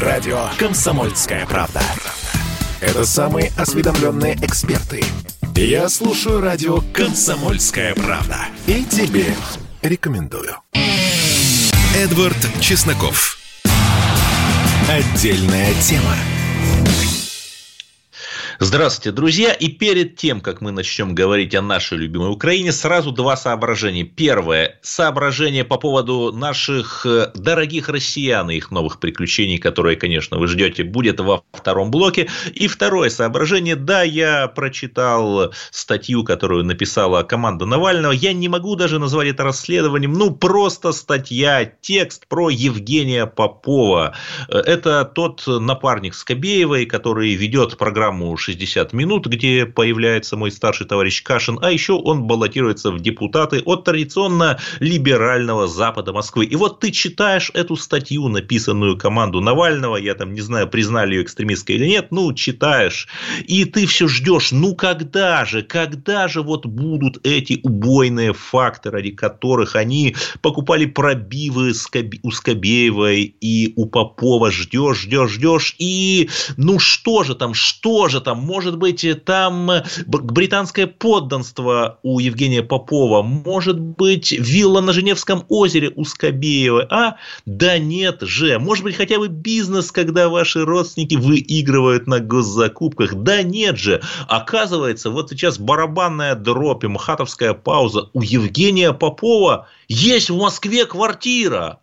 Радио «Комсомольская правда». Это самые осведомленные эксперты. Я слушаю радио «Комсомольская правда». И тебе рекомендую. Эдвард Чесноков. Отдельная тема. Здравствуйте, друзья. И перед тем, как мы начнем говорить о нашей любимой Украине, сразу два соображения. Первое. Соображение по поводу наших э, дорогих россиян и их новых приключений, которые, конечно, вы ждете, будет во втором блоке. И второе соображение. Да, я прочитал статью, которую написала команда Навального. Я не могу даже назвать это расследованием. Ну, просто статья, текст про Евгения Попова. Э, это тот напарник Скобеевой, который ведет программу 60 минут, где появляется мой старший товарищ Кашин, а еще он баллотируется в депутаты от традиционно либерального Запада Москвы. И вот ты читаешь эту статью, написанную команду Навального, я там не знаю, признали ее экстремистской или нет, ну, читаешь, и ты все ждешь, ну, когда же, когда же вот будут эти убойные факты, ради которых они покупали пробивы у Скобеевой и у Попова, ждешь, ждешь, ждешь, и ну что же там, что же там, может быть, там э, британское подданство у Евгения Попова, может быть, вилла на Женевском озере у Скобеева, а? Да нет же, может быть, хотя бы бизнес, когда ваши родственники выигрывают на госзакупках, да нет же, оказывается, вот сейчас барабанная дробь и махатовская пауза у Евгения Попова. Есть в Москве квартира.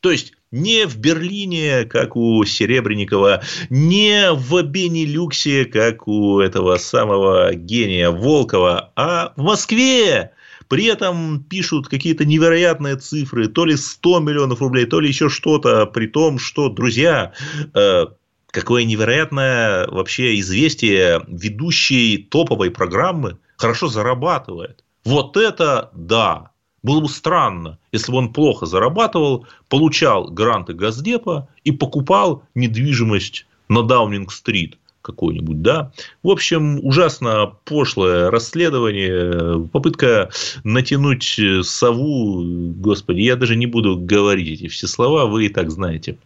То есть не в Берлине, как у Серебренникова, не в Бенилюксе, как у этого самого гения Волкова, а в Москве. При этом пишут какие-то невероятные цифры, то ли 100 миллионов рублей, то ли еще что-то, при том, что, друзья, э, какое невероятное вообще известие ведущей топовой программы хорошо зарабатывает. Вот это да. Было бы странно, если бы он плохо зарабатывал, получал гранты Газдепа и покупал недвижимость на Даунинг-стрит какой-нибудь, да. В общем, ужасно пошлое расследование, попытка натянуть сову, господи, я даже не буду говорить эти все слова, вы и так знаете.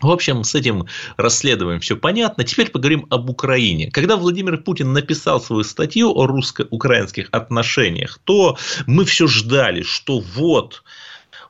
В общем, с этим расследованием все понятно. Теперь поговорим об Украине. Когда Владимир Путин написал свою статью о русско-украинских отношениях, то мы все ждали, что вот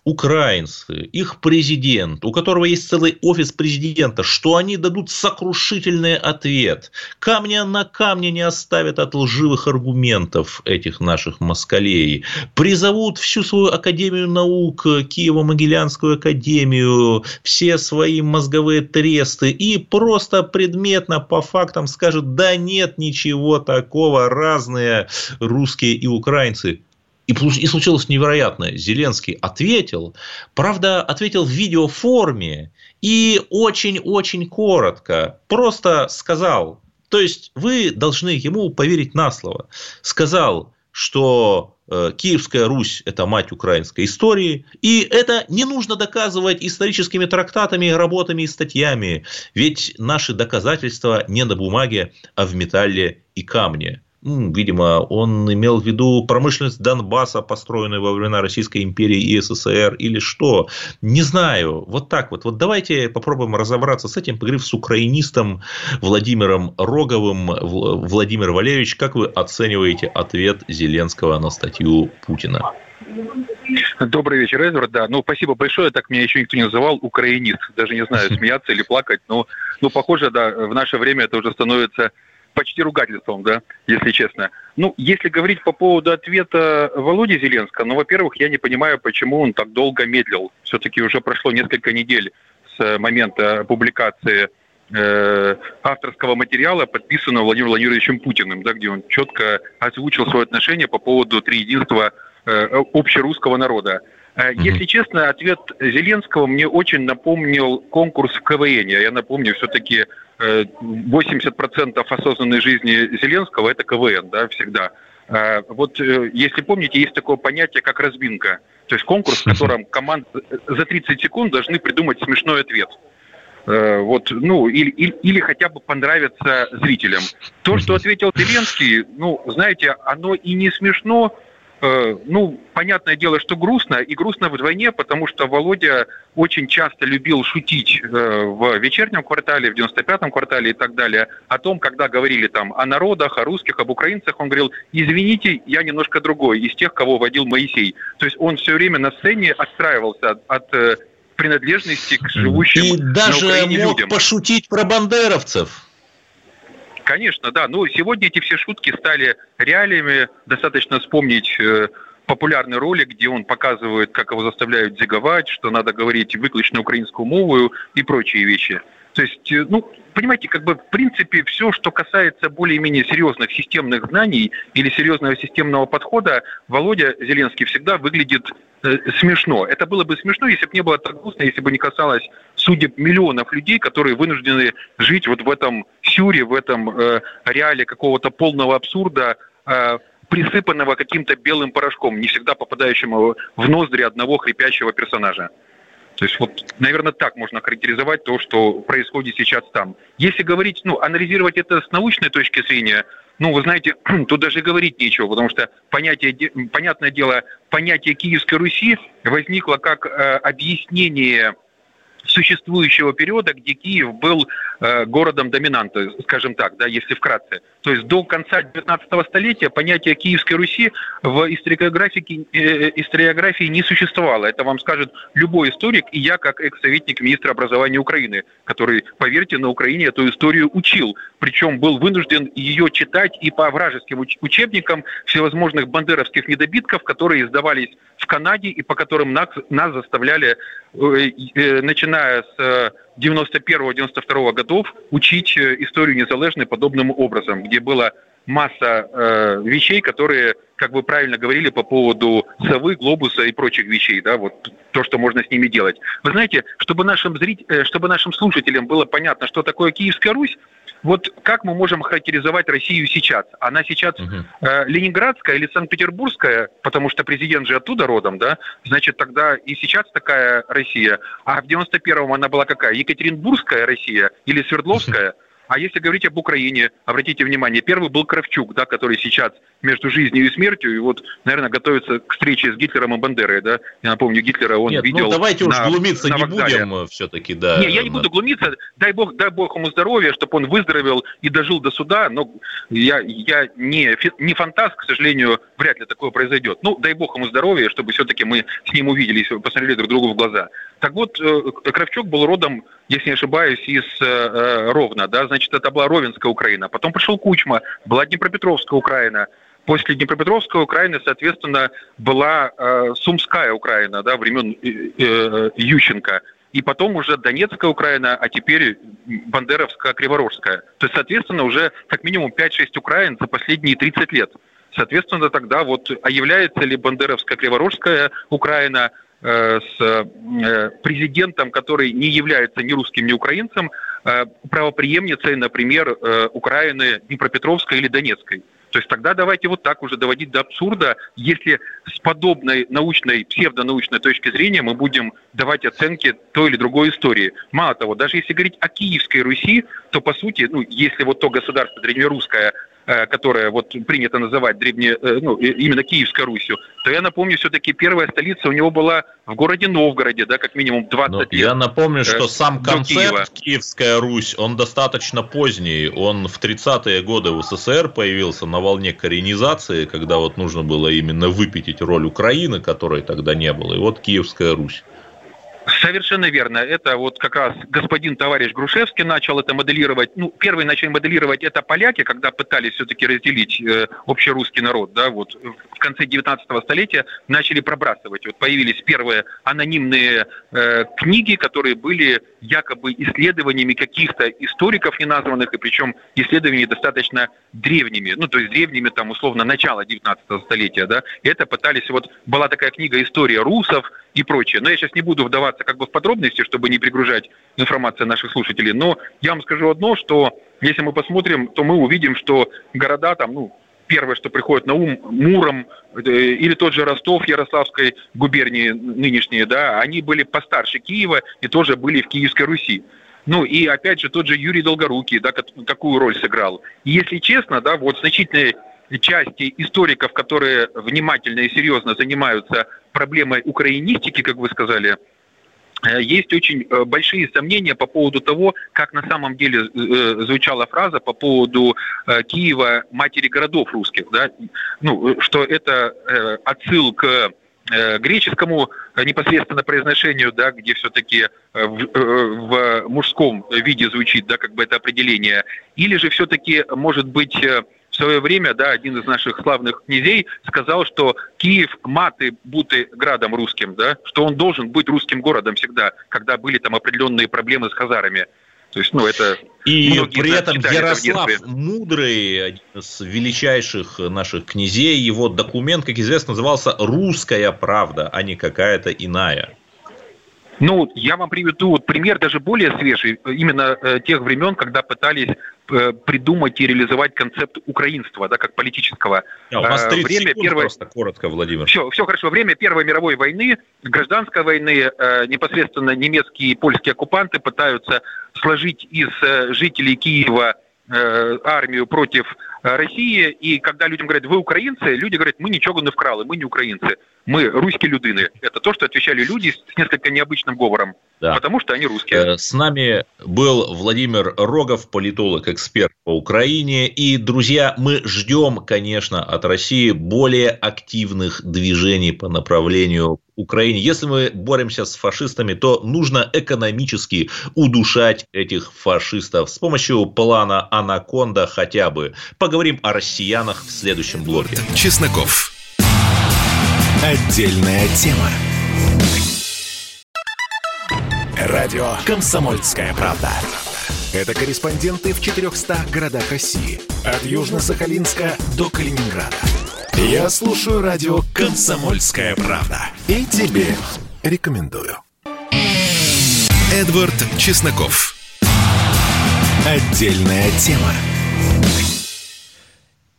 украинцы, их президент, у которого есть целый офис президента, что они дадут сокрушительный ответ. Камня на камне не оставят от лживых аргументов этих наших москалей. Призовут всю свою Академию наук, Киево-Могилянскую академию, все свои мозговые тресты и просто предметно по фактам скажут, да нет ничего такого, разные русские и украинцы. И, и случилось невероятное. Зеленский ответил, правда, ответил в видеоформе и очень-очень коротко. Просто сказал, то есть вы должны ему поверить на слово. Сказал, что э, Киевская Русь – это мать украинской истории, и это не нужно доказывать историческими трактатами, работами и статьями, ведь наши доказательства не на бумаге, а в металле и камне. Видимо, он имел в виду промышленность Донбасса, построенную во времена Российской империи и СССР, или что. Не знаю. Вот так вот. Вот давайте попробуем разобраться с этим, поговорив с украинистом Владимиром Роговым. Владимир Валерьевич, как вы оцениваете ответ Зеленского на статью Путина? Добрый вечер, Эдвард. Да, ну спасибо большое. Так меня еще никто не называл украинист. Даже не знаю, смеяться или плакать. Но, ну, похоже, да, в наше время это уже становится почти ругательством, да, если честно. Ну, если говорить по поводу ответа Володи Зеленского, ну, во-первых, я не понимаю, почему он так долго медлил. Все-таки уже прошло несколько недель с момента публикации э, авторского материала, подписанного Владимиром Владимировичем Путиным, да, где он четко озвучил свое отношение по поводу триединства э, общерусского народа. Э, если честно, ответ Зеленского мне очень напомнил конкурс в КВН. Я напомню, все-таки 80% э, осознанной жизни Зеленского – это КВН, да, всегда. Э, вот если помните, есть такое понятие, как разминка. То есть конкурс, в котором команды за 30 секунд должны придумать смешной ответ. Вот, ну, или, или, или хотя бы понравиться зрителям. То, что ответил Зеленский, ну, знаете, оно и не смешно, ну, понятное дело, что грустно, и грустно вдвойне, потому что Володя очень часто любил шутить э, в вечернем квартале, в 95-м квартале и так далее, о том, когда говорили там о народах, о русских, об украинцах, он говорил, извините, я немножко другой, из тех, кого водил Моисей. То есть он все время на сцене отстраивался от, от э, принадлежности к живущим и даже на Украине мог людям. пошутить про бандеровцев. Конечно, да. Но сегодня эти все шутки стали реалиями. Достаточно вспомнить э, популярный ролик, где он показывает, как его заставляют зиговать, что надо говорить выключно украинскую мову и прочие вещи. То есть, э, ну, понимаете, как бы в принципе все, что касается более-менее серьезных системных знаний или серьезного системного подхода, Володя Зеленский всегда выглядит э, смешно. Это было бы смешно, если бы не было так грустно, если бы не касалось судеб миллионов людей, которые вынуждены жить вот в этом сюре, в этом э, реале какого-то полного абсурда, э, присыпанного каким-то белым порошком, не всегда попадающего в ноздри одного хрипящего персонажа. То есть вот, наверное, так можно характеризовать то, что происходит сейчас там. Если говорить, ну, анализировать это с научной точки зрения, ну, вы знаете, тут даже говорить нечего, потому что понятие, понятное дело, понятие Киевской Руси возникло как э, объяснение существующего периода, где Киев был э, городом доминанта, скажем так, да, если вкратце. То есть до конца 19 столетия понятие Киевской Руси в историографии, э, историографии не существовало. Это вам скажет любой историк, и я как экс-советник министра образования Украины, который, поверьте, на Украине эту историю учил. Причем был вынужден ее читать и по вражеским учебникам всевозможных бандеровских недобитков, которые издавались в Канаде и по которым нас, нас заставляли, э, э, начиная с 91-92 годов, учить э, историю незалежной подобным образом, где была масса э, вещей, которые, как вы правильно говорили, по поводу совы, глобуса и прочих вещей, да, вот то, что можно с ними делать. Вы знаете, чтобы нашим, зрителям, э, чтобы нашим слушателям было понятно, что такое Киевская Русь, вот как мы можем характеризовать Россию сейчас? Она сейчас угу. э, ленинградская или санкт-петербургская, потому что президент же оттуда родом, да? Значит, тогда и сейчас такая Россия. А в 91-м она была какая? Екатеринбургская Россия или Свердловская? А если говорить об Украине, обратите внимание, первый был Кравчук, да, который сейчас между жизнью и смертью, и вот, наверное, готовится к встрече с Гитлером и Бандерой, да? Я напомню, Гитлера он Нет, ну видел ну давайте на, уж глумиться на не будем все-таки, да. Не, я не буду глумиться, дай бог, дай бог ему здоровья, чтобы он выздоровел и дожил до суда, но я, я не, не фантаст, к сожалению, вряд ли такое произойдет. Ну, дай бог ему здоровья, чтобы все-таки мы с ним увиделись, посмотрели друг другу в глаза. Так вот, э, Кравчук был родом, если не ошибаюсь, из э, э, Ровно, да, значит, это была Ровенская Украина. Потом пришел Кучма, была Днепропетровская Украина. После Днепропетровской Украины, соответственно, была э, Сумская Украина, да, времен Ющенко. И потом уже Донецкая Украина, а теперь Бандеровская, Криворожская. То есть, соответственно, уже как минимум 5-6 Украин за последние 30 лет. Соответственно, тогда вот, а является ли Бандеровская, Криворожская Украина – Э, с э, президентом, который не является ни русским, ни украинцем, э, правоприемницей, например, Украины Днепропетровской или Донецкой. То есть тогда давайте вот так уже доводить до абсурда, если с подобной научной, псевдонаучной точки зрения мы будем давать оценки той или другой истории. Мало того, даже если говорить о Киевской Руси, то по сути, ну, если вот то государство древнерусское Э, которое вот принято называть древне, э, ну, именно Киевской Русью, то я напомню, все-таки первая столица у него была в городе Новгороде, да, как минимум 20 Но лет. Я напомню, что э, сам концепт. Киевская Русь, он достаточно поздний. Он в 30-е годы в СССР появился на волне коренизации, когда вот нужно было именно выпятить роль Украины, которой тогда не было. И вот Киевская Русь. Совершенно верно. Это вот как раз господин товарищ Грушевский начал это моделировать. Ну, первые начали моделировать это поляки, когда пытались все-таки разделить э, общерусский народ, да, вот в конце 19 столетия начали пробрасывать. Вот появились первые анонимные э, книги, которые были якобы исследованиями каких-то историков неназванных, и причем исследованиями достаточно древними, ну, то есть древними, там, условно, начала 19 столетия, да, и это пытались, вот, была такая книга «История русов», и прочее. Но я сейчас не буду вдаваться как бы в подробности, чтобы не пригружать информацию наших слушателей. Но я вам скажу одно, что если мы посмотрим, то мы увидим, что города там, ну, первое, что приходит на ум, Муром э, или тот же Ростов Ярославской губернии нынешние, да, они были постарше Киева и тоже были в Киевской Руси. Ну и опять же тот же Юрий Долгорукий, да, какую роль сыграл. И если честно, да, вот значительной части историков, которые внимательно и серьезно занимаются проблемой украинистики, как вы сказали, есть очень э, большие сомнения по поводу того, как на самом деле э, звучала фраза по поводу Киева матери городов русских, да, ну, что это отсыл к греческому непосредственно произношению, да, где все-таки в, в мужском виде звучит, да, как бы это определение, или же все-таки может быть в свое время, да, один из наших славных князей сказал, что Киев маты буты градом русским, да, что он должен быть русским городом всегда, когда были там определенные проблемы с хазарами. То есть, ну, это и при этом Ярослав это Мудрый, один из величайших наших князей, его документ, как известно, назывался «Русская правда», а не какая-то иная. Ну, я вам приведу вот пример даже более свежий, именно э, тех времен, когда пытались придумать и реализовать концепт украинства, да, как политического. А, у вас 30 э, время первой... просто коротко, Владимир. Все, все хорошо. Время Первой мировой войны, гражданской войны, э, непосредственно немецкие и польские оккупанты пытаются сложить из э, жителей Киева э, армию против э, России, и когда людям говорят, вы украинцы, люди говорят, мы ничего не вкрали, мы не украинцы мы русские людыны. Это то, что отвечали люди с несколько необычным говором. Да. Потому что они русские. Э, с нами был Владимир Рогов, политолог, эксперт по Украине. И, друзья, мы ждем, конечно, от России более активных движений по направлению Украине. Если мы боремся с фашистами, то нужно экономически удушать этих фашистов с помощью плана «Анаконда» хотя бы. Поговорим о россиянах в следующем блоке. Чесноков. Отдельная тема. Радио «Комсомольская правда». Это корреспонденты в 400 городах России. От Южно-Сахалинска до Калининграда. Я слушаю радио «Комсомольская правда». И тебе рекомендую. Эдвард Чесноков. Отдельная тема.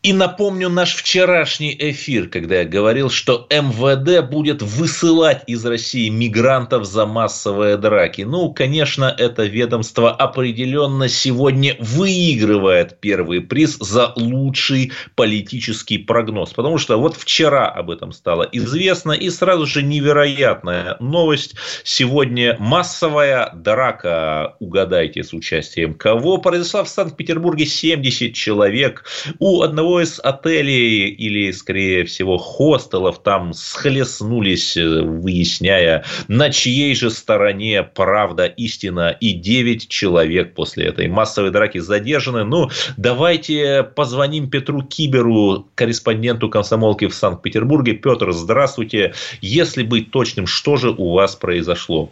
И напомню наш вчерашний эфир, когда я говорил, что МВД будет высылать из России мигрантов за массовые драки. Ну, конечно, это ведомство определенно сегодня выигрывает первый приз за лучший политический прогноз. Потому что вот вчера об этом стало известно, и сразу же невероятная новость. Сегодня массовая драка, угадайте, с участием кого, произошла в Санкт-Петербурге 70 человек. У одного из отелей или, скорее всего, хостелов там схлестнулись, э, выясняя, на чьей же стороне правда, истина. И 9 человек после этой массовой драки задержаны. Ну, давайте позвоним Петру Киберу, корреспонденту комсомолки в Санкт-Петербурге. Петр, здравствуйте. Если быть точным, что же у вас произошло?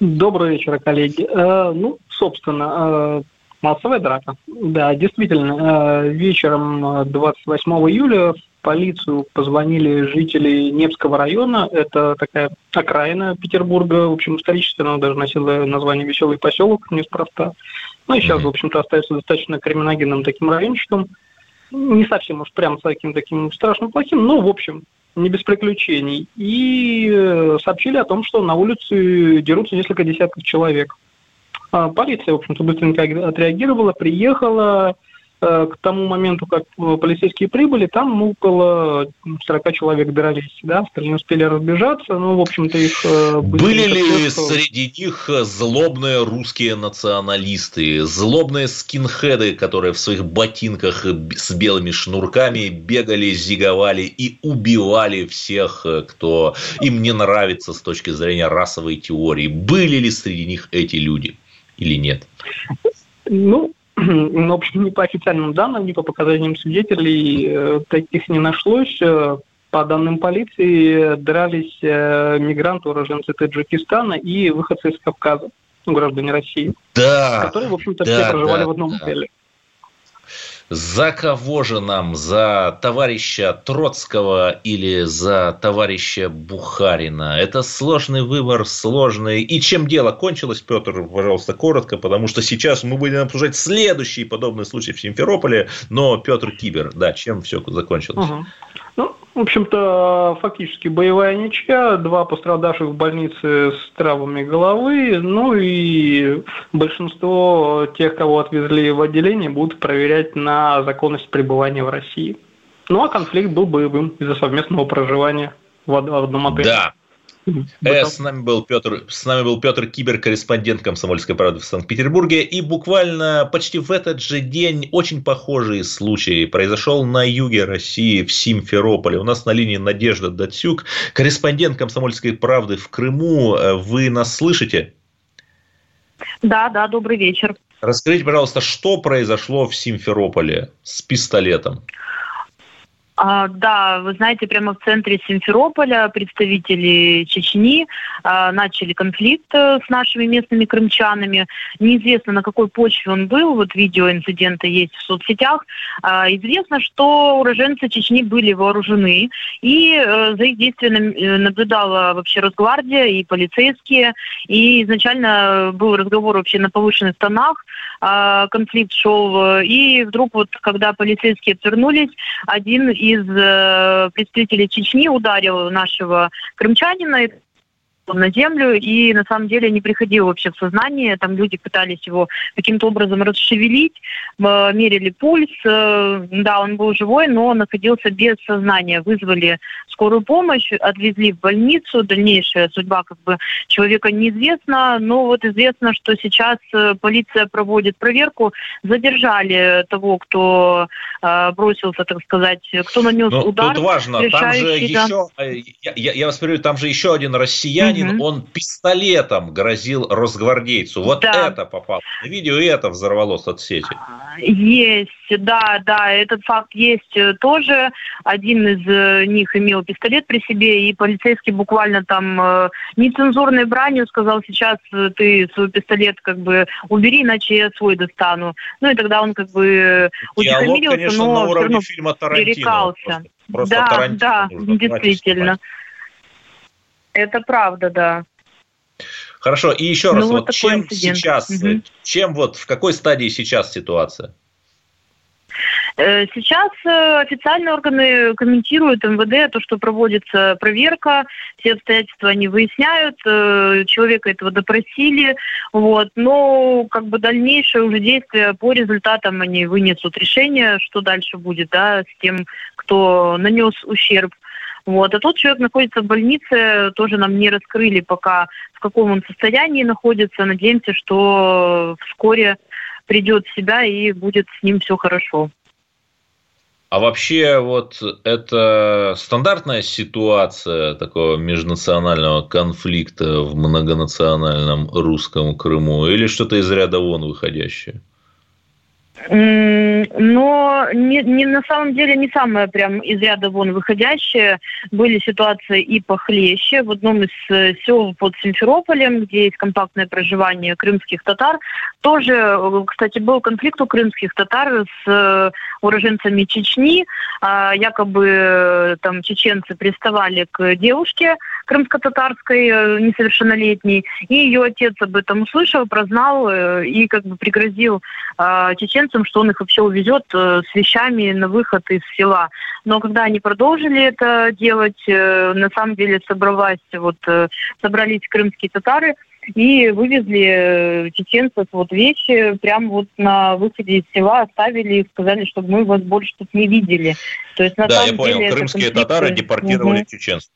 Добрый вечер, коллеги. Э, ну, собственно, э, Массовая драка. Да, действительно, э, вечером 28 э, июля в полицию позвонили жители Невского района. Это такая окраина Петербурга, в общем, исторически она даже носила название «Веселый поселок», неспроста. Ну и сейчас, в общем-то, остается достаточно криминогенным таким райончиком. Не совсем уж прям таким таким страшным плохим, но, в общем, не без приключений. И э, сообщили о том, что на улице дерутся несколько десятков человек. А полиция, в общем-то, быстренько отреагировала, приехала. Э, к тому моменту, как э, полицейские прибыли, там около 40 человек дрались, да, остальные успели разбежаться, ну, в общем-то, их... Э, Были ли среди них злобные русские националисты, злобные скинхеды, которые в своих ботинках с белыми шнурками бегали, зиговали и убивали всех, кто им не нравится с точки зрения расовой теории? Были ли среди них эти люди? Или нет? Ну, в общем, ни по официальным данным, ни по показаниям свидетелей э, таких не нашлось. Э, по данным полиции, дрались э, мигранты, уроженцы Таджикистана и выходцы из Кавказа, ну, граждане России, да, которые, в общем-то, да, все проживали да, в одном да. отеле. За кого же нам? За товарища Троцкого или за товарища Бухарина? Это сложный выбор, сложный. И чем дело кончилось, Петр, пожалуйста, коротко, потому что сейчас мы будем обсуждать следующий подобный случай в Симферополе. Но Петр Кибер, да, чем все закончилось? Угу. Ну, в общем-то, фактически боевая ничья, два пострадавших в больнице с травмами головы, ну и большинство тех, кого отвезли в отделение, будут проверять на законность пребывания в России. Ну а конфликт был боевым из-за совместного проживания в одном отеле. Да, Э, с нами был Петр, с нами был Петр Кибер, корреспондент Комсомольской правды в Санкт-Петербурге. И буквально почти в этот же день очень похожий случай произошел на юге России, в Симферополе. У нас на линии Надежда Датсюк, корреспондент Комсомольской правды в Крыму. Э, вы нас слышите? Да, да, добрый вечер. Расскажите, пожалуйста, что произошло в Симферополе с пистолетом? А, да, вы знаете, прямо в центре Симферополя представители Чечни а, начали конфликт э, с нашими местными крымчанами. Неизвестно, на какой почве он был. Вот видео инцидента есть в соцсетях. А, известно, что уроженцы Чечни были вооружены, и а, за их действиями э, наблюдала вообще Росгвардия и полицейские. И изначально был разговор вообще на повышенных тонах. А, конфликт шел. И вдруг вот, когда полицейские отвернулись, один из э, представителей Чечни ударил нашего крымчанина на землю и на самом деле не приходил вообще в сознание. Там люди пытались его каким-то образом расшевелить, э, мерили пульс. Э, да, он был живой, но находился без сознания. Вызвали скорую помощь, отвезли в больницу. Дальнейшая судьба как бы человека неизвестна, но вот известно, что сейчас э, полиция проводит проверку. Задержали того, кто бросился, так сказать, кто нанес но ну, удар. Тут важно, там же да. еще, я, я, вас перебью, там же еще один россиянин, россиянин, угу. он пистолетом грозил росгвардейцу. Вот да. это попало на видео, и это взорвало соцсети. Есть, да, да, этот факт есть э, тоже. Один из э, них имел пистолет при себе, и полицейский буквально там э, нецензурной бранью сказал, сейчас ты свой пистолет как бы убери, иначе я свой достану. Ну и тогда он как бы утихомирился, но на уровне фильма Тарантино. Просто, просто да, Тарантино да, действительно. Это правда, да. Хорошо, и еще раз, ну, вот, вот чем инцидент. сейчас, угу. чем вот, в какой стадии сейчас ситуация? Э, сейчас э, официальные органы комментируют МВД то, что проводится проверка, все обстоятельства они выясняют, человека этого допросили, вот, но как бы дальнейшее уже действие по результатам они вынесут решение, что дальше будет, да, с тем, кто нанес ущерб. Вот. А тот человек находится в больнице, тоже нам не раскрыли пока, в каком он состоянии находится. Надеемся, что вскоре придет в себя и будет с ним все хорошо. А вообще вот это стандартная ситуация такого межнационального конфликта в многонациональном русском Крыму или что-то из ряда вон выходящее? Но не, не, на самом деле не самое прям из ряда вон выходящее. Были ситуации и похлеще. В одном из э, сел под Симферополем, где есть компактное проживание крымских татар, тоже, э, кстати, был конфликт у крымских татар с э, уроженцами Чечни. А, якобы там чеченцы приставали к девушке крымско-татарской несовершеннолетней, и ее отец об этом услышал, прознал и как бы пригрозил а, чеченцам немцам, что он их вообще увезет э, с вещами на выход из села. Но когда они продолжили это делать, э, на самом деле собралась, вот, э, собрались крымские татары, и вывезли чеченцев вот вещи прямо вот на выходе из села, оставили и сказали, чтобы мы вас больше тут не видели. То есть, на да, самом я понял, деле, крымские татары депортировали угу. чеченцев.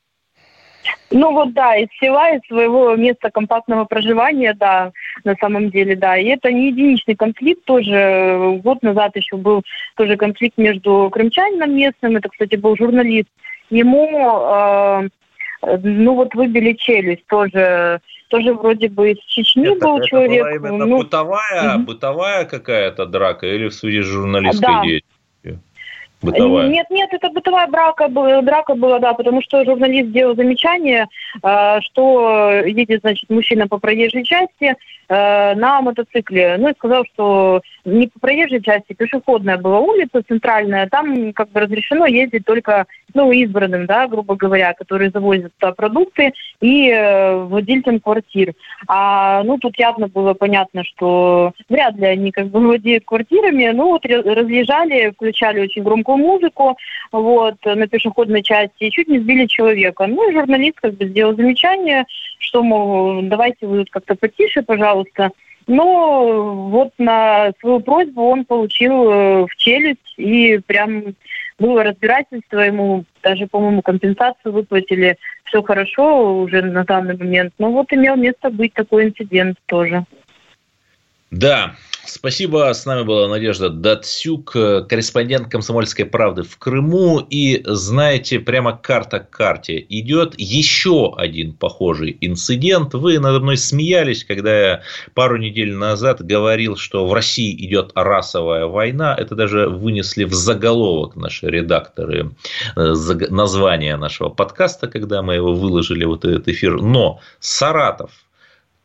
Ну вот да, из села, из своего места компактного проживания, да, на самом деле, да. И это не единичный конфликт, тоже год назад еще был тоже конфликт между крымчанином местным, это, кстати, был журналист. Ему, э, ну вот выбили челюсть тоже, тоже вроде бы из Чечни это, был это человек. Была именно ну, бытовая, угу. бытовая какая-то драка или в связи с журналистской да. деятельностью? Бытовая. Нет, нет, это бытовая брака, драка была, да, потому что журналист сделал замечание, э, что едет, значит, мужчина по проезжей части э, на мотоцикле. Ну и сказал, что не по проезжей части, пешеходная была улица центральная, там как бы разрешено ездить только, ну, избранным, да, грубо говоря, которые завозят туда продукты и э, владельцам квартир. А, ну, тут явно было понятно, что вряд ли они как бы владеют квартирами, ну, вот разъезжали, включали очень громкую музыку вот, на пешеходной части и чуть не сбили человека. Ну и журналист как бы сделал замечание, что, мол, давайте вы как-то потише, пожалуйста. Но вот на свою просьбу он получил э, в челюсть и прям было разбирательство, ему даже, по-моему, компенсацию выплатили. Все хорошо уже на данный момент. Но вот имел место быть такой инцидент тоже. Да, Спасибо. С нами была Надежда Датсюк, корреспондент «Комсомольской правды» в Крыму. И, знаете, прямо карта к карте идет еще один похожий инцидент. Вы надо мной смеялись, когда я пару недель назад говорил, что в России идет расовая война. Это даже вынесли в заголовок наши редакторы э, название нашего подкаста, когда мы его выложили, вот этот эфир. Но Саратов –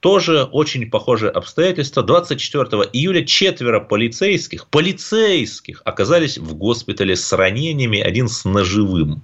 тоже очень похожие обстоятельства. 24 июля четверо полицейских, полицейских оказались в госпитале с ранениями, один с ножевым.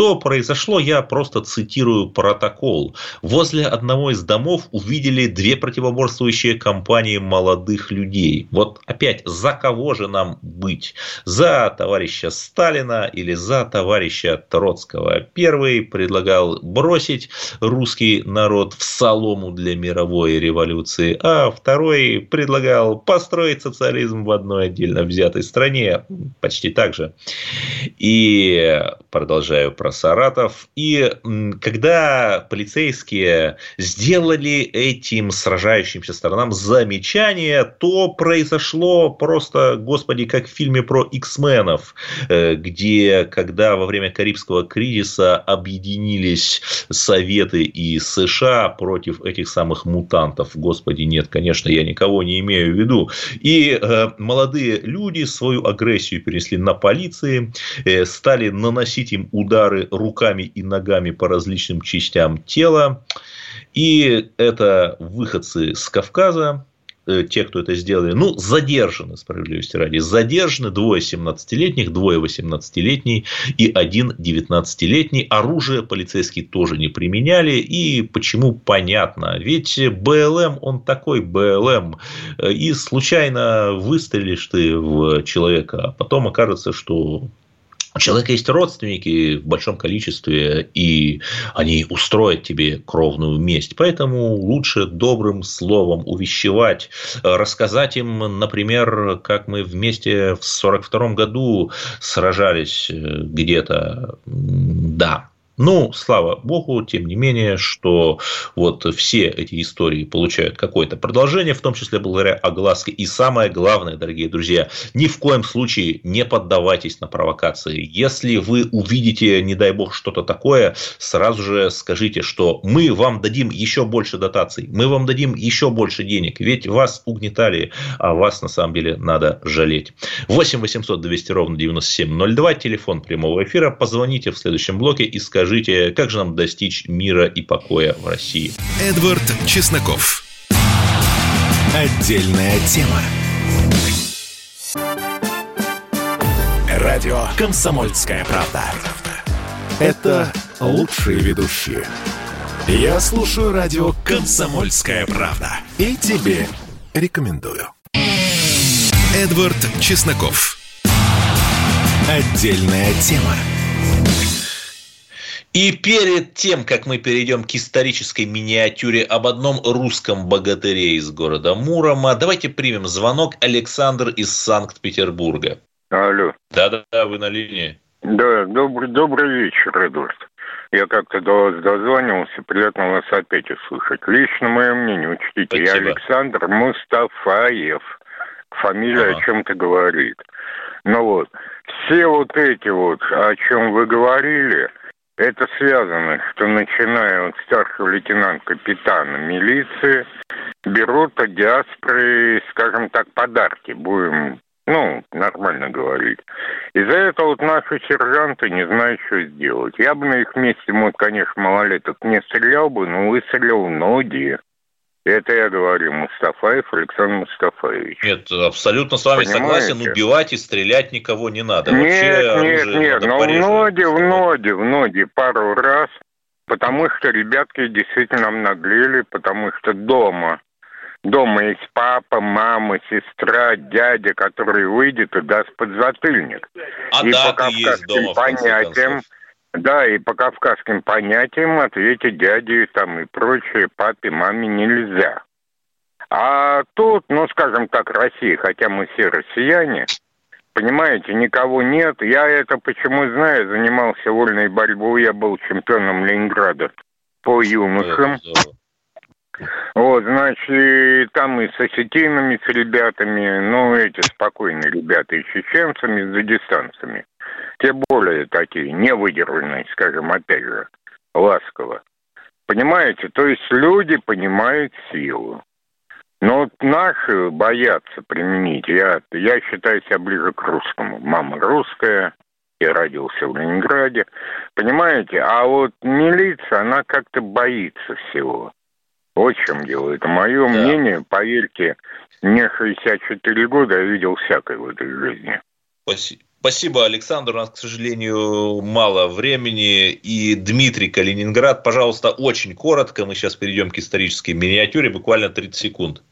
Произошло, я просто цитирую протокол. Возле одного из домов увидели две противоборствующие компании молодых людей. Вот опять, за кого же нам быть? За товарища Сталина или за товарища Троцкого? Первый предлагал бросить русский народ в солому для мировой революции, а второй предлагал построить социализм в одной отдельно взятой стране, почти так же. И продолжаю про Саратов. И когда полицейские сделали этим сражающимся сторонам замечание, то произошло просто, господи, как в фильме про X-менов, э, где, когда во время Карибского кризиса объединились Советы и США против этих самых мутантов. Господи, нет, конечно, я никого не имею в виду. И э, молодые люди свою агрессию перенесли на полиции, э, стали наносить им удары руками и ногами по различным частям тела. И это выходцы с Кавказа, Э, те, кто это сделали, ну, задержаны, справедливости ради, задержаны двое 17-летних, двое 18-летний и один 19-летний. Оружие полицейские тоже не применяли. И почему, понятно. Ведь БЛМ, он такой БЛМ. И случайно выстрелишь ты в человека, а потом окажется, что у человека есть родственники в большом количестве, и они устроят тебе кровную месть. Поэтому лучше добрым словом увещевать, рассказать им, например, как мы вместе в 1942 году сражались э, где-то. Да, ну, слава богу, тем не менее, что вот все эти истории получают какое-то продолжение, в том числе благодаря огласке. И самое главное, дорогие друзья, ни в коем случае не поддавайтесь на провокации. Если вы увидите, не дай бог, что-то такое, сразу же скажите, что мы вам дадим еще больше дотаций, мы вам дадим еще больше денег, ведь вас угнетали, а вас на самом деле надо жалеть. 8 800 200 ровно 9702, телефон прямого эфира, позвоните в следующем блоке и скажите, Скажите, как же нам достичь мира и покоя в России? Эдвард Чесноков. Отдельная тема. Радио «Комсомольская правда». Это лучшие ведущие. Я слушаю радио «Комсомольская правда». И тебе рекомендую. Эдвард Чесноков. Отдельная тема. И перед тем, как мы перейдем к исторической миниатюре об одном русском богатыре из города Мурома, давайте примем звонок Александр из Санкт-Петербурга. Алло. Да-да-да, вы на линии. Да, добрый, добрый вечер, Эдвард. Я как-то до вас дозванивался, приятно вас опять услышать. Лично мое мнение, учтите, Спасибо. я Александр Мустафаев. Фамилия ага. о чем-то говорит. Ну вот, все вот эти вот, о чем вы говорили, это связано, что начиная от старшего лейтенанта капитана милиции, берут от диаспоры, скажем так, подарки, будем, ну, нормально говорить. Из-за этого вот наши сержанты не знают, что сделать. Я бы на их месте, может, конечно, малолеток не стрелял бы, но выстрелил в ноги. Это я говорю, Мустафаев Александр Мустафаевич. Нет, абсолютно с вами Понимаете? согласен. Убивать и стрелять никого не надо. Нет, Вообще нет, нет. Но в ноги, в ноги, в ноги пару раз. Потому что ребятки действительно обнаглели, потому что дома Дома есть папа, мама, сестра, дядя, который выйдет и даст подзатыльник. А и да, по есть дома, понятиям, да, и по кавказским понятиям ответить дяде там и прочее, папе, маме нельзя. А тут, ну, скажем так, Россия, хотя мы все россияне, понимаете, никого нет. Я это почему знаю, занимался вольной борьбой, я был чемпионом Ленинграда по юношам. Вот, значит, там и с осетинами, с ребятами, ну, эти спокойные ребята, и чеченцами, с дагестанцами. Тем более такие, невыдержанные, скажем, опять же, ласково. Понимаете, то есть люди понимают силу. Но вот наши боятся применить. Я, я считаю себя ближе к русскому. Мама русская, я родился в Ленинграде. Понимаете? А вот милиция, она как-то боится всего. Вот в чем дело. Это мое да. мнение. Поверьте, мне 64 года, я видел всякое в этой жизни. Спасибо. Спасибо, Александр. У нас, к сожалению, мало времени. И Дмитрий Калининград, пожалуйста, очень коротко. Мы сейчас перейдем к исторической миниатюре, буквально 30 секунд.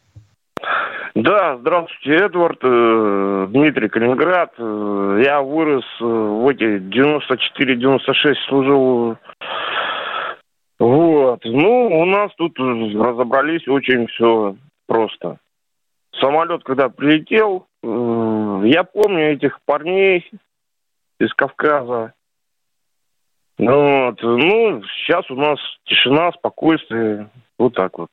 Да, здравствуйте, Эдвард, э, Дмитрий Калининград. Э, я вырос э, в эти 94-96, служил. Вот. Ну, у нас тут разобрались очень все просто. Самолет, когда прилетел, я помню этих парней из Кавказа. Вот. ну, сейчас у нас тишина, спокойствие, вот так вот.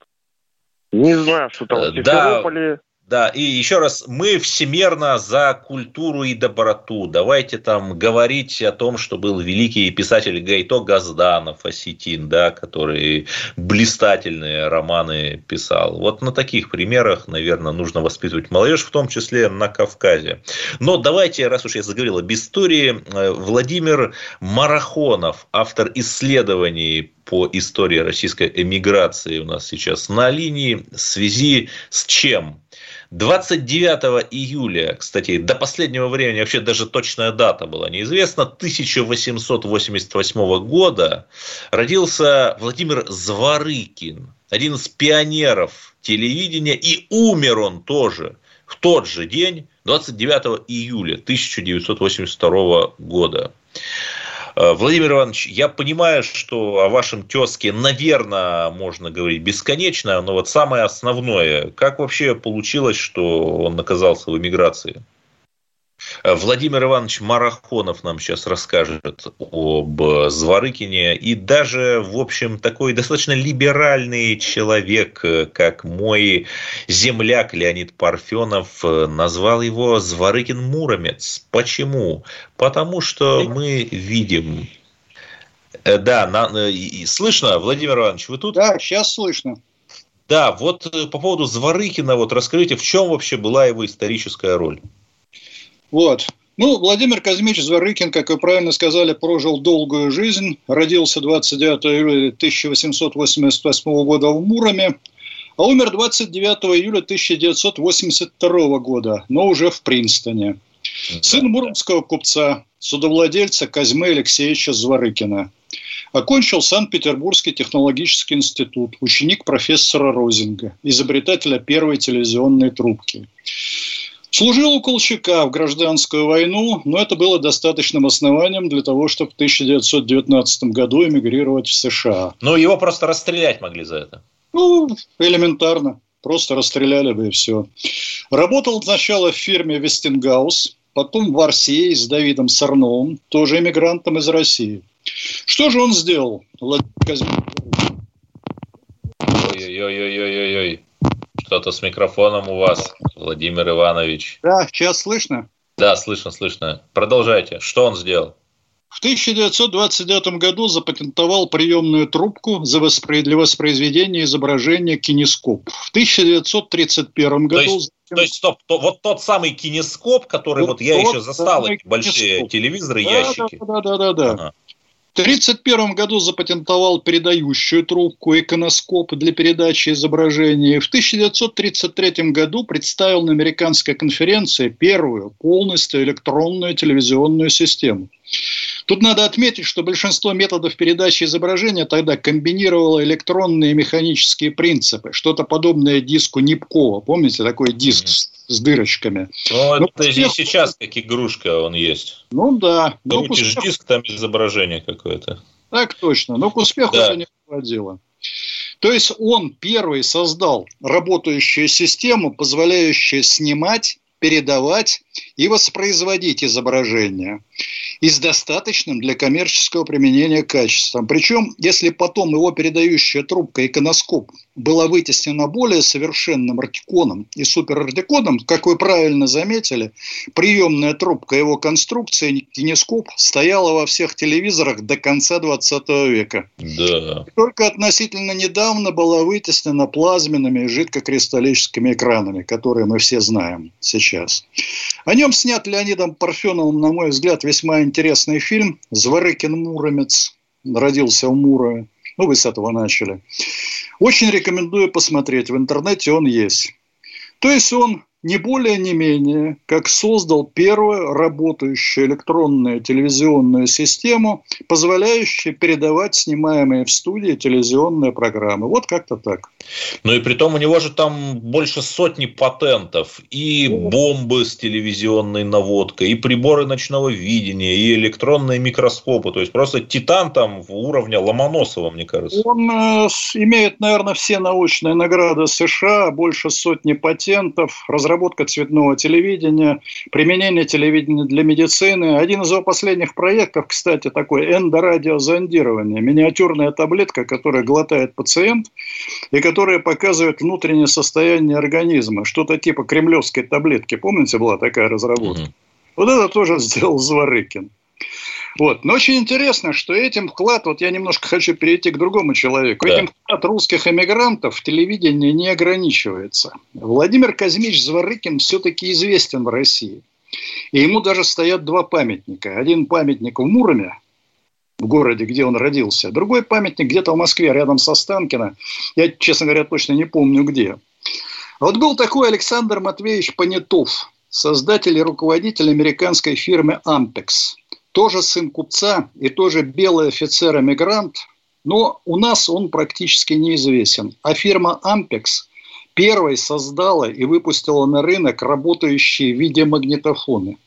Не знаю, что там в Симферополе. Да. Да, и еще раз, мы всемерно за культуру и доброту. Давайте там говорить о том, что был великий писатель Гайто Газданов, осетин, да, который блистательные романы писал. Вот на таких примерах, наверное, нужно воспитывать молодежь, в том числе на Кавказе. Но давайте, раз уж я заговорил об истории, э, Владимир Марахонов, автор исследований по истории российской эмиграции у нас сейчас на линии. В связи с чем? 29 июля, кстати, до последнего времени вообще даже точная дата была неизвестна, 1888 года родился Владимир Зворыкин, один из пионеров телевидения, и умер он тоже в тот же день, 29 июля 1982 года. Э, Владимир Иванович, я понимаю, что о вашем тезке, наверное, можно говорить бесконечно, но вот самое основное, как вообще получилось, что он оказался в эмиграции? Э, Владимир Иванович Марахонов нам сейчас расскажет об Зворыкине. И даже, в общем, такой достаточно либеральный человек, э, как мой земляк Леонид Парфенов, э, назвал его Зворыкин Муромец. Почему? Потому что мы видим... Да, на, слышно, Владимир Иванович, вы тут? Да, сейчас слышно. Да, вот по поводу Зворыкина, вот расскажите, в чем вообще была его историческая роль? Вот. Ну, Владимир Казимирович Зворыкин, как вы правильно сказали, прожил долгую жизнь. Родился 29 июля 1888 года в Муроме, а умер 29 июля 1982 года, но уже в Принстоне. Сын муромского купца, судовладельца Казьмы Алексеевича Зворыкина. Окончил Санкт-Петербургский технологический институт, ученик профессора Розинга, изобретателя первой телевизионной трубки. Служил у Колчака в гражданскую войну, но это было достаточным основанием для того, чтобы в 1919 году эмигрировать в США. Ну, его просто расстрелять могли за это. Ну, элементарно. Просто расстреляли бы и все. Работал сначала в фирме Вестингаус, потом в Арсее с Давидом Сарновым, тоже эмигрантом из России. Что же он сделал, Владимир Ой-ой-ой-ой-ой-ой. Что-то с микрофоном у вас, Владимир Иванович. Да, сейчас слышно? Да, слышно, слышно. Продолжайте. Что он сделал? В 1929 году запатентовал приемную трубку за воспроизведения изображения кинескоп. В 1931 году... То есть, то есть стоп, то, вот тот самый кинескоп, который вот, вот я еще застал, эти большие кинескоп. телевизоры, да, ящики. Да, да, да, да. Ага. 1931 году запатентовал передающую трубку иконоскоп для передачи изображений. В 1933 году представил на американской конференции первую полностью электронную телевизионную систему. Тут надо отметить, что большинство методов передачи изображения тогда комбинировало электронные и механические принципы. Что-то подобное диску Нипкова. Помните, такой диск mm-hmm. с дырочками? Ну, ну это успех... сейчас как игрушка он есть. Ну да. Крутишь успех... диск, там изображение какое-то. Так точно. Но к успеху да. это не приводило. То есть он первый создал работающую систему, позволяющую снимать передавать и воспроизводить изображение и с достаточным для коммерческого применения качеством. Причем, если потом его передающая трубка иконоскоп была вытеснена более совершенным артиконом и суперартиконом, как вы правильно заметили, приемная трубка его конструкции кинескоп стояла во всех телевизорах до конца 20 века. Да. Только относительно недавно была вытеснена плазменными и жидкокристаллическими экранами, которые мы все знаем сейчас. О нем снят Леонидом Парфеновым, на мой взгляд, весьма интересный фильм «Зворыкин Муромец». Родился в Мурове. Ну, вы с этого начали. Очень рекомендую посмотреть. В интернете он есть. То есть он не более не менее, как создал первую работающую электронную телевизионную систему, позволяющую передавать снимаемые в студии телевизионные программы. Вот как-то так. Ну и при том у него же там больше сотни патентов. И бомбы с телевизионной наводкой, и приборы ночного видения, и электронные микроскопы. То есть просто титан там в уровне Ломоносова, мне кажется. Он э, имеет, наверное, все научные награды США, больше сотни патентов, разработки разработка цветного телевидения, применение телевидения для медицины. Один из его последних проектов, кстати, такой эндорадиозондирование. Миниатюрная таблетка, которую глотает пациент и которая показывает внутреннее состояние организма. Что-то типа кремлевской таблетки. Помните, была такая разработка? Вот это тоже сделал Зворыкин. Вот. Но очень интересно, что этим вклад, вот я немножко хочу перейти к другому человеку, да. этим вклад русских эмигрантов в телевидении не ограничивается. Владимир Казимич Зворыкин все-таки известен в России. И ему даже стоят два памятника. Один памятник в Муроме, в городе, где он родился. Другой памятник где-то в Москве, рядом со Станкино. Я, честно говоря, точно не помню где. Вот был такой Александр Матвеевич Понятов, создатель и руководитель американской фирмы «Ампекс» тоже сын купца и тоже белый офицер-эмигрант, но у нас он практически неизвестен. А фирма Ampex первой создала и выпустила на рынок работающие видеомагнитофоны.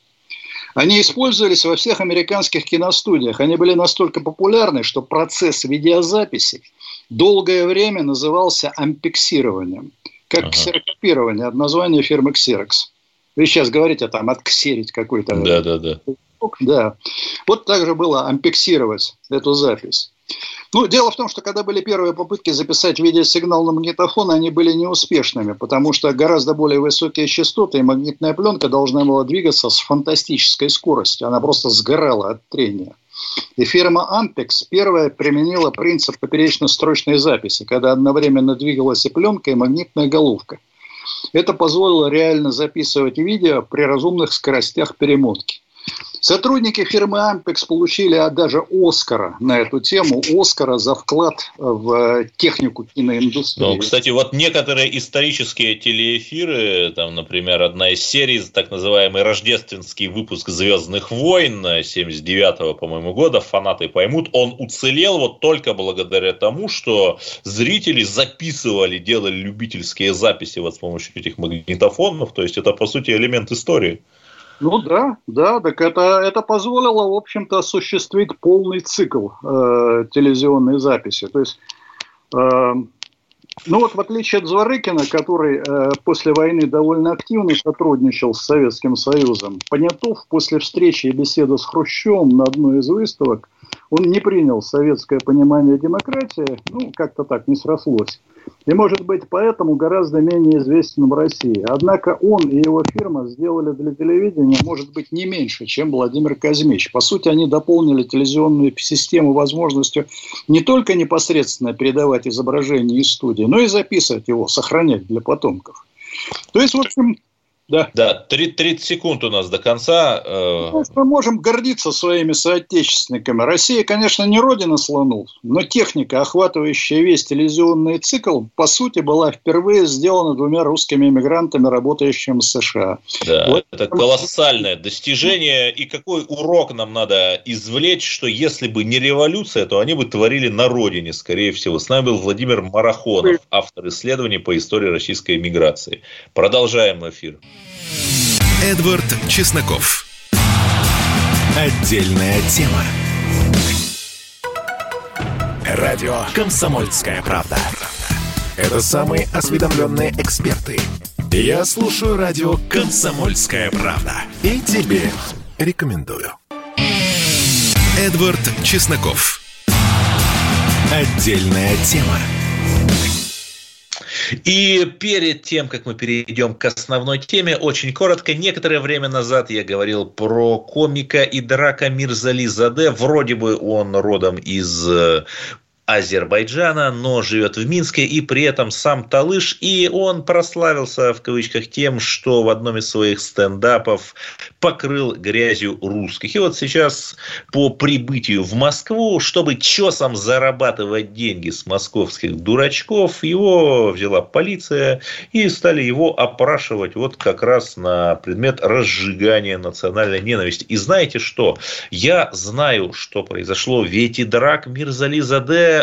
Они использовались во всех американских киностудиях. Они были настолько популярны, что процесс видеозаписи долгое время назывался ампексированием, как ага. ксерокопирование от названия фирмы Xerox. Вы сейчас говорите там отксерить какой-то да, да, да. Да. Вот так же было ампексировать эту запись. Ну, дело в том, что когда были первые попытки записать видеосигнал на магнитофон, они были неуспешными, потому что гораздо более высокие частоты, и магнитная пленка должна была двигаться с фантастической скоростью. Она просто сгорала от трения. И фирма Ampex первая применила принцип поперечно-строчной записи, когда одновременно двигалась и пленка, и магнитная головка. Это позволило реально записывать видео при разумных скоростях перемотки. Сотрудники фирмы Ampex получили а, даже Оскара на эту тему. Оскара за вклад в э, технику киноиндустрии. Ну, кстати, вот некоторые исторические телеэфиры, там, например, одна из серий, так называемый рождественский выпуск «Звездных войн» 79-го, по-моему, года, фанаты поймут, он уцелел вот только благодаря тому, что зрители записывали, делали любительские записи вот с помощью этих магнитофонов. То есть, это, по сути, элемент истории. Ну да, да, так это, это позволило, в общем-то, осуществить полный цикл э, телевизионной записи. То есть, э, ну вот в отличие от Зворыкина, который э, после войны довольно активно сотрудничал с Советским Союзом, Понятов после встречи и беседы с Хрущевым на одной из выставок, он не принял советское понимание демократии, ну как-то так не срослось и, может быть, поэтому гораздо менее известен в России. Однако он и его фирма сделали для телевидения, может быть, не меньше, чем Владимир Казмич. По сути, они дополнили телевизионную систему возможностью не только непосредственно передавать изображение из студии, но и записывать его, сохранять для потомков. То есть, в общем, Да. Да, 30 секунд у нас до конца. Э, мы можем гордиться своими соотечественниками. Россия, конечно, не родина слонов, но техника, охватывающая весь телевизионный цикл, по сути, была впервые сделана двумя русскими эмигрантами, работающими в США. Да, вот. это колоссальное достижение. И какой урок нам надо извлечь, что если бы не революция, то они бы творили на родине, скорее всего. С нами был Владимир Марахонов, автор исследований по истории российской эмиграции. Продолжаем эфир. Эдвард Чесноков. Отдельная тема. Радио «Комсомольская правда». Это самые осведомленные эксперты. Я слушаю радио «Комсомольская правда». И тебе рекомендую. Эдвард Чесноков. Отдельная тема. И перед тем, как мы перейдем к основной теме, очень коротко, некоторое время назад я говорил про комика и драка Мирзали Заде. Вроде бы он родом из э, Азербайджана, но живет в Минске, и при этом сам Талыш, и он прославился в кавычках тем, что в одном из своих стендапов покрыл грязью русских. И вот сейчас по прибытию в Москву, чтобы чесом зарабатывать деньги с московских дурачков, его взяла полиция и стали его опрашивать вот как раз на предмет разжигания национальной ненависти. И знаете что? Я знаю, что произошло. Ведь и драк Мирзали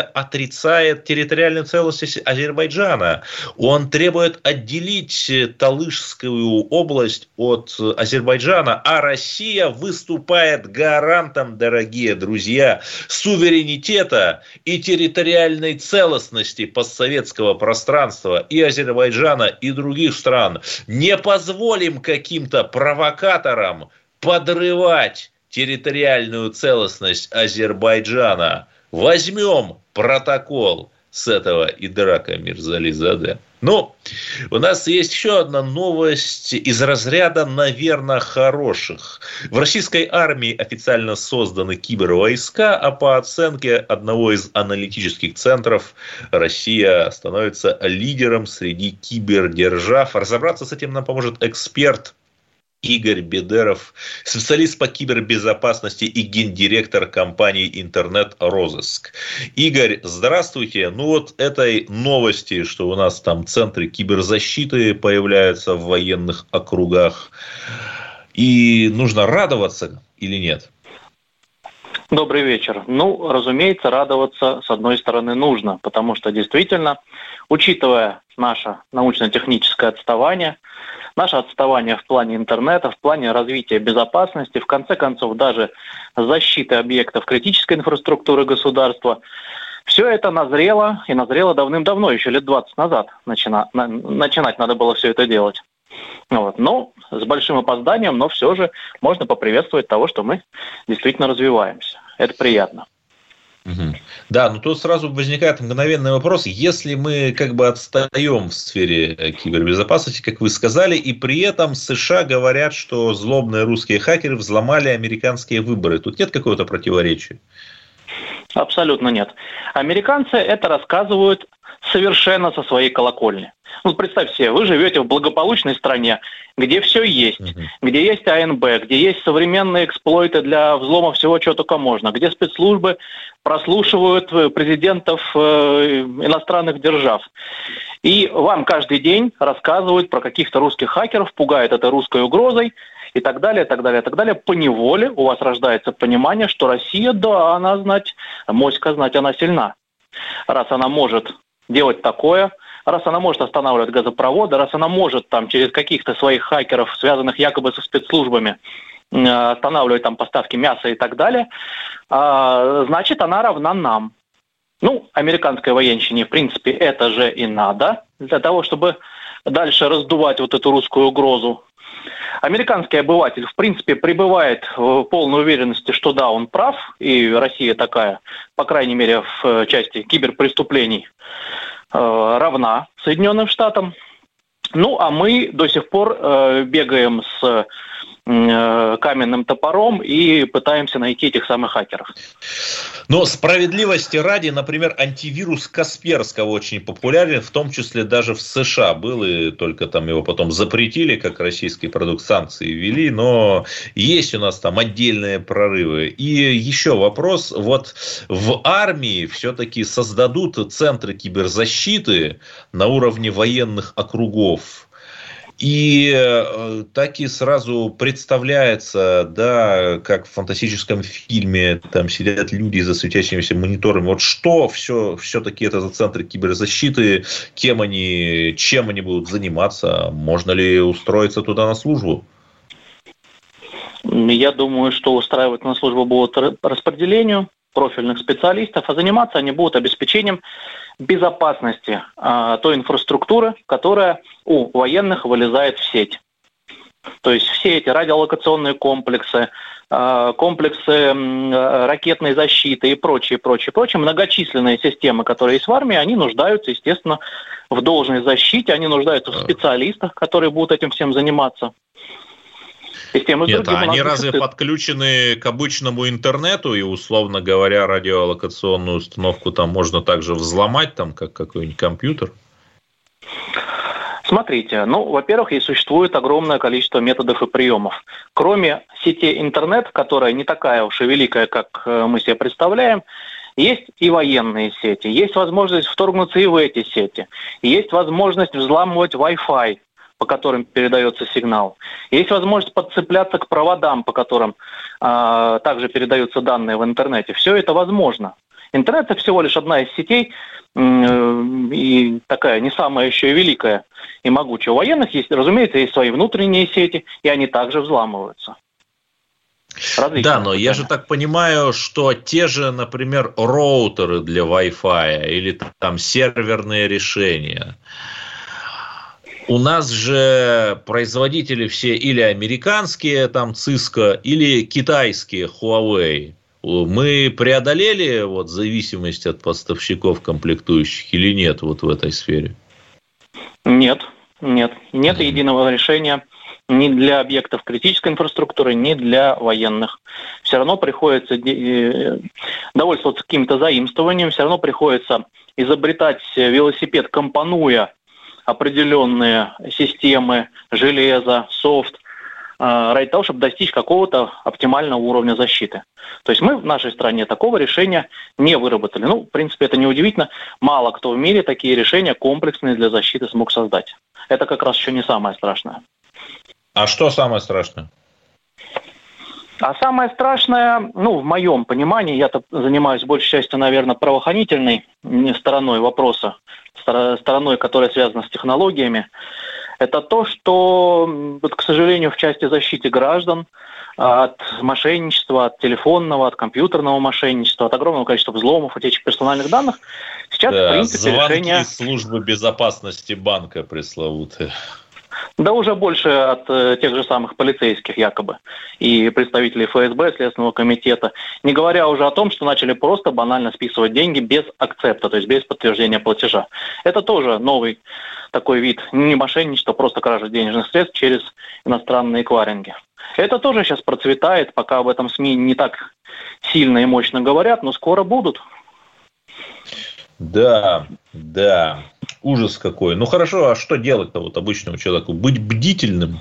Отрицает территориальную целостность Азербайджана. Он требует отделить Талышскую область от Азербайджана, а Россия выступает гарантом, дорогие друзья, суверенитета и территориальной целостности постсоветского пространства и Азербайджана, и других стран. Не позволим каким-то провокаторам подрывать территориальную целостность Азербайджана. Возьмем протокол с этого Идрака Мирзализаде. Но у нас есть еще одна новость из разряда, наверное, хороших. В российской армии официально созданы кибервойска, а по оценке одного из аналитических центров Россия становится лидером среди кибердержав. Разобраться с этим нам поможет эксперт Игорь Бедеров, специалист по кибербезопасности и гендиректор компании «Интернет-розыск». Игорь, здравствуйте. Ну вот этой новости, что у нас там центры киберзащиты появляются в военных округах, и нужно радоваться или нет? Добрый вечер. Ну, разумеется, радоваться с одной стороны нужно, потому что действительно, учитывая наше научно-техническое отставание, наше отставание в плане интернета, в плане развития безопасности, в конце концов даже защиты объектов критической инфраструктуры государства. Все это назрело, и назрело давным-давно, еще лет 20 назад начина, на, начинать надо было все это делать. Вот. Но с большим опозданием, но все же можно поприветствовать того, что мы действительно развиваемся. Это приятно. Угу. Да, но тут сразу возникает мгновенный вопрос, если мы как бы отстаем в сфере э, кибербезопасности, как вы сказали, и при этом США говорят, что злобные русские хакеры взломали американские выборы, тут нет какого-то противоречия? Абсолютно нет. Американцы это рассказывают совершенно со своей колокольни. Ну, представьте себе, вы живете в благополучной стране, где все есть, uh-huh. где есть АНБ, где есть современные эксплойты для взлома всего, чего только можно, где спецслужбы прослушивают э, президентов э, иностранных держав. И вам каждый день рассказывают про каких-то русских хакеров, пугают это русской угрозой, и так далее, и так далее, и так далее. По неволе у вас рождается понимание, что Россия, да, она знать, моська знать, она сильна. Раз она может делать такое, раз она может останавливать газопроводы, раз она может там через каких-то своих хакеров, связанных якобы со спецслужбами, э, останавливать там поставки мяса и так далее, а, значит, она равна нам. Ну, американской военщине, в принципе, это же и надо для того, чтобы дальше раздувать вот эту русскую угрозу. Американский обыватель, в принципе, пребывает в полной уверенности, что да, он прав, и Россия такая, по крайней мере, в части киберпреступлений, э, равна Соединенным Штатам. Ну, а мы до сих пор э, бегаем с э, каменным топором и пытаемся найти этих самых хакеров. Но справедливости ради, например, антивирус Касперского очень популярен, в том числе даже в США был, и только там его потом запретили, как российский продукт санкции ввели, но есть у нас там отдельные прорывы. И еще вопрос, вот в армии все-таки создадут центры киберзащиты на уровне военных округов, и э, так и сразу представляется, да, как в фантастическом фильме, там сидят люди за светящимися мониторами. Вот что все, все-таки это за центры киберзащиты, кем они, чем они будут заниматься, можно ли устроиться туда на службу? Я думаю, что устраивать на службу будут распределению профильных специалистов, а заниматься они будут обеспечением безопасности а, той инфраструктуры, которая у военных вылезает в сеть. То есть все эти радиолокационные комплексы, а, комплексы ракетной защиты и прочие, прочие, прочие, многочисленные системы, которые есть в армии, они нуждаются, естественно, в должной защите, они нуждаются в специалистах, которые будут этим всем заниматься и тем и Нет, другим. А они разве дефицит. подключены к обычному интернету и, условно говоря, радиолокационную установку там можно также взломать, там, как какой-нибудь компьютер? Смотрите, ну, во-первых, и существует огромное количество методов и приемов. Кроме сети интернет, которая не такая уж и великая, как э, мы себе представляем, есть и военные сети, есть возможность вторгнуться и в эти сети, есть возможность взламывать Wi-Fi, по которым передается сигнал. Есть возможность подцепляться к проводам, по которым а, также передаются данные в интернете. Все это возможно. Интернет это всего лишь одна из сетей, и такая не самая еще и великая и могучая. У военных есть, разумеется, есть свои внутренние сети, и они также взламываются. Различные да, но я же так понимаю, что те же, например, роутеры для Wi-Fi или там серверные решения, у нас же производители все или американские, там Cisco, или китайские Huawei. Мы преодолели вот зависимость от поставщиков комплектующих или нет вот в этой сфере? Нет, нет. Нет mm-hmm. единого решения ни для объектов критической инфраструктуры, ни для военных. Все равно приходится э, довольствоваться каким-то заимствованием, все равно приходится изобретать велосипед, компонуя определенные системы, железо, софт, э, ради того, чтобы достичь какого-то оптимального уровня защиты. То есть мы в нашей стране такого решения не выработали. Ну, в принципе, это не удивительно. Мало кто в мире такие решения комплексные для защиты смог создать. Это как раз еще не самое страшное. А что самое страшное? А самое страшное, ну, в моем понимании, я-то занимаюсь большей частью, наверное, правоохранительной стороной вопроса, стороной, которая связана с технологиями, это то, что, вот, к сожалению, в части защиты граждан от мошенничества, от телефонного, от компьютерного мошенничества, от огромного количества взломов, утечек персональных данных, сейчас, да, в принципе, звонки решение... службы безопасности банка пресловутые. Да уже больше от э, тех же самых полицейских якобы и представителей ФСБ, Следственного комитета. Не говоря уже о том, что начали просто банально списывать деньги без акцепта, то есть без подтверждения платежа. Это тоже новый такой вид не мошенничества, просто кража денежных средств через иностранные кваринги. Это тоже сейчас процветает, пока об этом СМИ не так сильно и мощно говорят, но скоро будут. Да, да. Ужас какой. Ну хорошо, а что делать-то вот обычному человеку? Быть бдительным?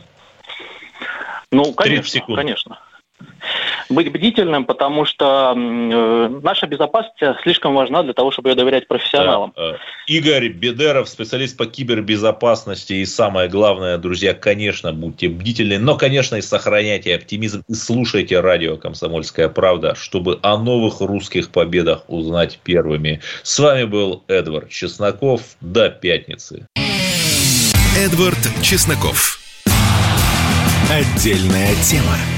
Ну, конечно, конечно быть бдительным, потому что э, наша безопасность слишком важна для того, чтобы ее доверять профессионалам. Да. Э, Игорь Бедеров, специалист по кибербезопасности. И самое главное, друзья, конечно, будьте бдительны, но, конечно, и сохраняйте оптимизм и слушайте радио «Комсомольская правда», чтобы о новых русских победах узнать первыми. С вами был Эдвард Чесноков. До пятницы. Эдвард Чесноков. Отдельная тема.